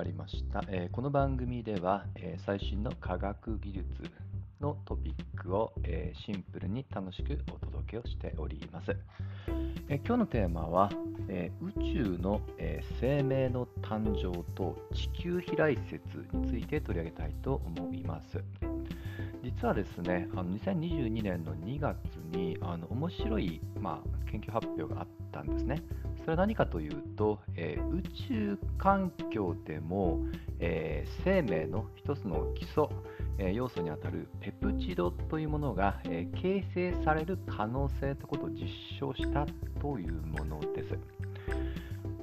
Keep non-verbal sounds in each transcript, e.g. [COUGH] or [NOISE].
かりました、えーこの番組では、えー最新の科学技術のトピックを、えーシンプルに楽しくお届けをしております。え今日のテーマは、え宇宙の、え生命の誕生と地球飛来説について取り上げたいと思います。実はですね、あの2022年の2月にあの面白い、まあ、研究発表があったんですね。それは何かというと、えー宇宙環境でも、えー生命の一つの基礎、えー要素にあたるペプチドというものが、え形成される可能性ということを実証したというものです。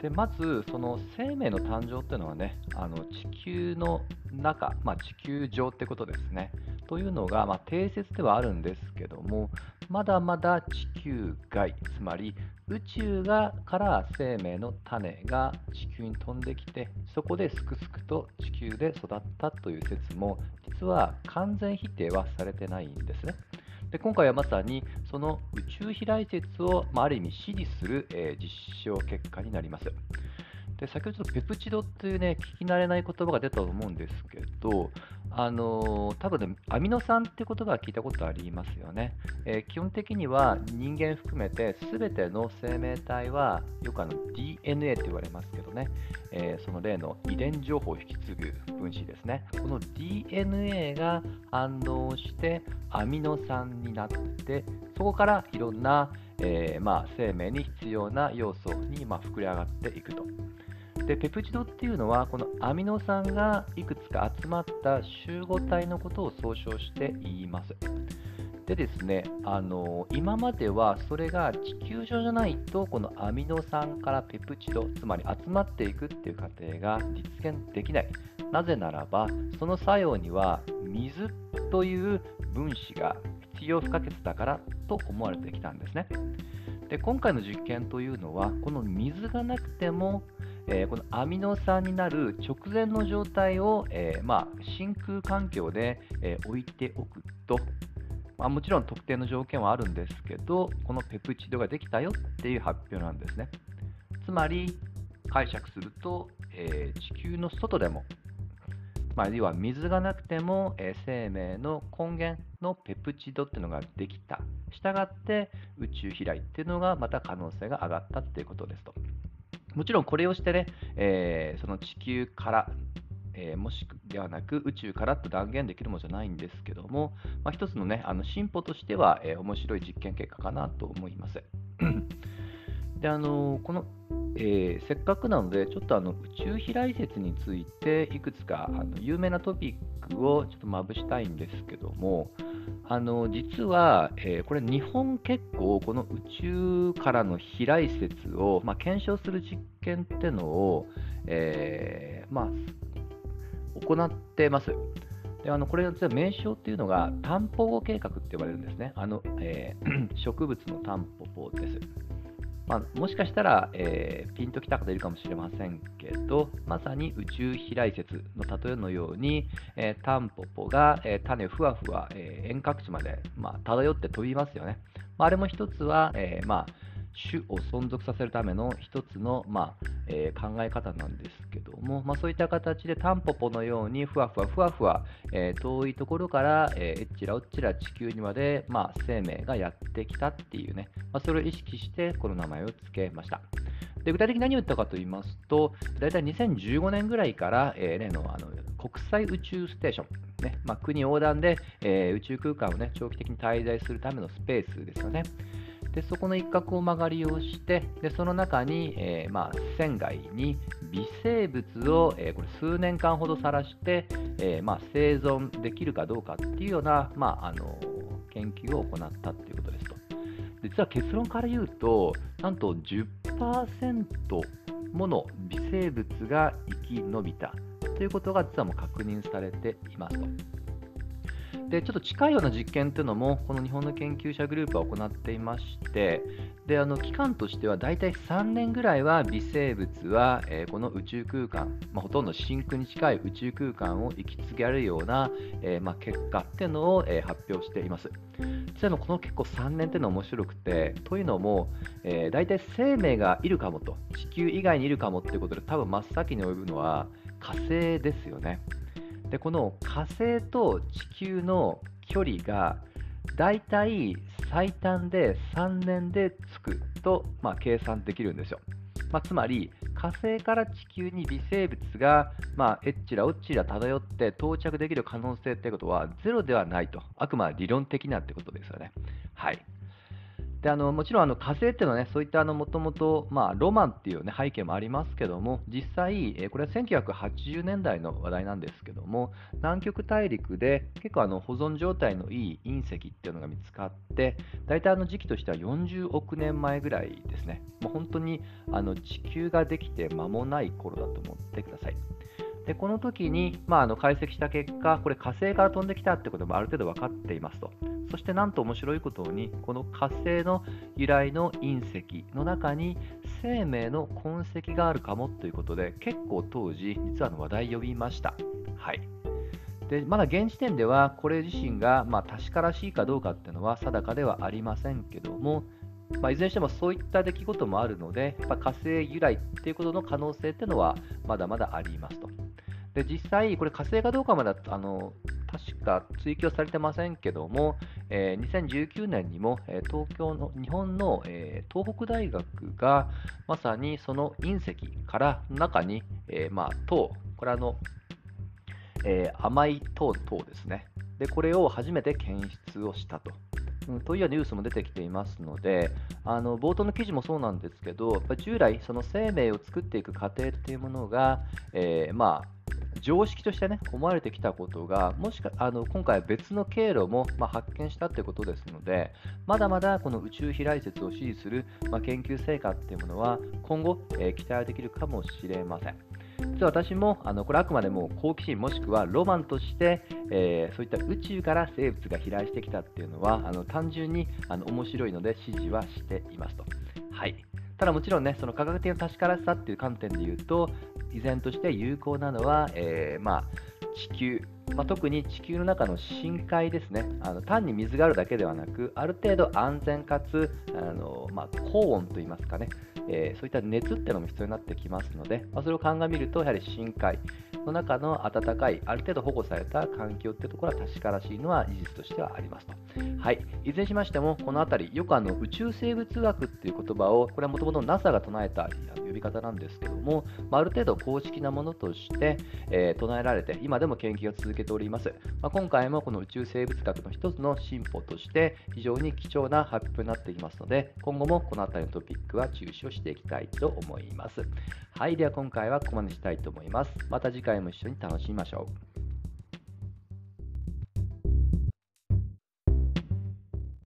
でまず、その生命の誕生というのはね、あの地球の中、まあ、地球上ってことですね。というのが、まあ、定説ではあるんですけども、まだまだ地球外、つまり宇宙がから生命の種が地球に飛んできて、そこですくすくと地球で育ったという説も、実は完全否定はされてないんですね。で今回はまさにその宇宙飛来説を、まあ、ある意味支持する、えー実証結果になります。で先ほどペプチドっていうね、聞き慣れない言葉が出たと思うんですけど、あの多分ね、アミノ酸って言葉は聞いたことありますよね。えー基本的には人間含めて全ての生命体はよくあの DNA って言われますけどね、えーその例の遺伝情報を引き継ぐ分子ですね。この DNA が反応してアミノ酸になって、そこからいろんな、えーまあ、生命に必要な要素に、まあ、膨れ上がっていくと。でペプチドっていうのはこのアミノ酸がいくつか集まった集合体のことを総称して言います。でですね、あの今まではそれが地球上じゃないとこのアミノ酸からペプチドつまり集まっていくっていう過程が実現できない。なぜならばその作用には水という分子が必要不可欠だからと思われてきたんですね。で今回の実験というのはこの水がなくてもえーこのアミノ酸になる直前の状態を、えーまあ、真空環境で、えー置いておくと、まあ、もちろん特定の条件はあるんですけど、このペプチドができたよっていう発表なんですね。つまり、解釈すると、え地球の外でも、まあ、要は水がなくても、え生命の根源のペプチドっていうのができた。したがって宇宙飛来っていうのがまた可能性が上がったっていうことですと。もちろんこれをしてね、えーその地球から、えーもしくではなく宇宙からと断言できるものじゃないんですけども、まあ、一つのね、あの進歩としては、えー面白い実験結果かなと思います。で、あのこの、えーせっかくなので、ちょっとあの宇宙飛来説について、いくつかあの有名なトピックをちょっとまぶしたいんですけども、あの実は、えーこれ、日本結構、この宇宙からの飛来説を、まあ、検証する実験ってのを、えーまあ、行ってます。であのこれ実は名称っていうのが、タンポポ計画って呼ばれるんですね。あのえー [CLEARS THROAT] 植物のタンポポです。まあ、もしかしたら、えーピンときた方いるかもしれませんけど、まさに宇宙飛来説の例えのように、えータンポポが、えー種ふわふわ、えー遠隔地まで、まあ、漂って飛びますよね。まあ、あれも一つは、えーまあ、種を存続させるための一つの、まあえー考え方なんですけども、まあ、そういった形でタンポポのようにふわふわふわふわ、えー遠いところから、えーえっちらおっちら地球にまで、まあ、生命がやってきたっていうね、まあ、それを意識してこの名前を付けました。で具体的に何を言ったかと言いますと、大体2015年ぐらいから、えー例のあの国際宇宙ステーション、ねまあ、国横断で、えー宇宙空間を、ね、長期的に滞在するためのスペースですよね。でそこの一角を曲がりをして、でその中に、えーまあ、船外に微生物を、えーこれ数年間ほどさらして、えーまあ、生存できるかどうかっていうような、まあ、あの研究を行ったということですと。実は結論から言うと、なんと10%もの微生物が生き延びたということが実はもう確認されていますと。でちょっと近いような実験というのも、この日本の研究者グループは行っていまして、であの期間としては大体3年ぐらいは微生物は、えーこの宇宙空間、まあ、ほとんど真空に近い宇宙空間を生き続けられるような、えーまあ、結果っていうのを、えー発表しています。実はこの結構3年っていうのは面白くて、というのも、えー大体生命がいるかもと、地球以外にいるかもっていうことで、多分真っ先に及ぶのは、火星ですよね。で、この火星と地球の距離がだいたい最短で3年で着くと、まあ、計算できるんですよ。まあ、つまり火星から地球に微生物が、まあ、えっちらおっちら漂って到着できる可能性ってことはゼロではないと、あくまで理論的なってことですよね。はい。であのもちろんあの火星っていうのはね、そういったもともとロマンっていう、ね、背景もありますけども、実際、えこれは1980年代の話題なんですけども、南極大陸で結構あの保存状態のいい隕石っていうのが見つかって、大体あの時期としては40億年前ぐらいですね、もう本当にあの地球ができて間もない頃だと思ってください。でこの時に、まあ、あの解析した結果、これ火星から飛んできたってこともある程度分かっていますと。そしてなんと面白いことに、この火星の由来の隕石の中に生命の痕跡があるかもということで、結構当時、実はの話題を呼びました。はい。でまだ現時点では、これ自身が、まあ、確からしいかどうかっていうのは定かではありませんけども、まあ、いずれにしてもそういった出来事もあるので、やっぱ火星由来っていうことの可能性っていうのはまだまだありますと。で実際、これ火星かどうかまであの確か追記されてませんけども、えー、2019年にも、えー、東京の日本の、えー、東北大学がまさにその隕石から中に、え、まあ、糖、これあの、え甘い糖糖ですねで。これを初めて検出をしたと。うん、というニュースも出てきていますので、あの冒頭の記事もそうなんですけどやっぱ、従来、その生命を作っていく過程っていうものが、えー、まあ、常識としてね、思われてきたことが、もしかあの今回は別の経路も、まあ、発見したということですので、まだまだこの宇宙飛来説を支持する、まあ、研究成果っていうものは、今後、えー、期待できるかもしれません。実は私もあのこれあくまでも好奇心もしくはロマンとして、えー、そういった宇宙から生物が飛来してきたっていうのはあの単純にあの面白いので支持はしていますと。はい。ただもちろんね、その科学的な確からしさっていう観点で言うと、依然として有効なのは、えー、まあ、地球、まあ、特に地球の中の深海ですね。あの単に水があるだけではなくある程度安全かつあの、まあ、高温といいますかね、えー、そういった熱っていうのも必要になってきますので、まあ、それを鑑みるとやはり深海の中の暖かいある程度保護された環境っていうところは確からしいのは事実としてはありますと。はい、いずれにしましてもこの辺りよくあの宇宙生物学っていう言葉をこれはもともと NASA が唱えた呼び方なんですけども、まあ、る程度公式なものとして、えー、唱えられて今でも研究を続けております。まあ、今回もこの宇宙生物学の一つの進歩として非常に貴重な発表になっていますので今後もこの辺りのトピックは注視をしていきたいと思います。はい、では今回はここまでにしたいと思います。また次回も一緒に楽しみましょう。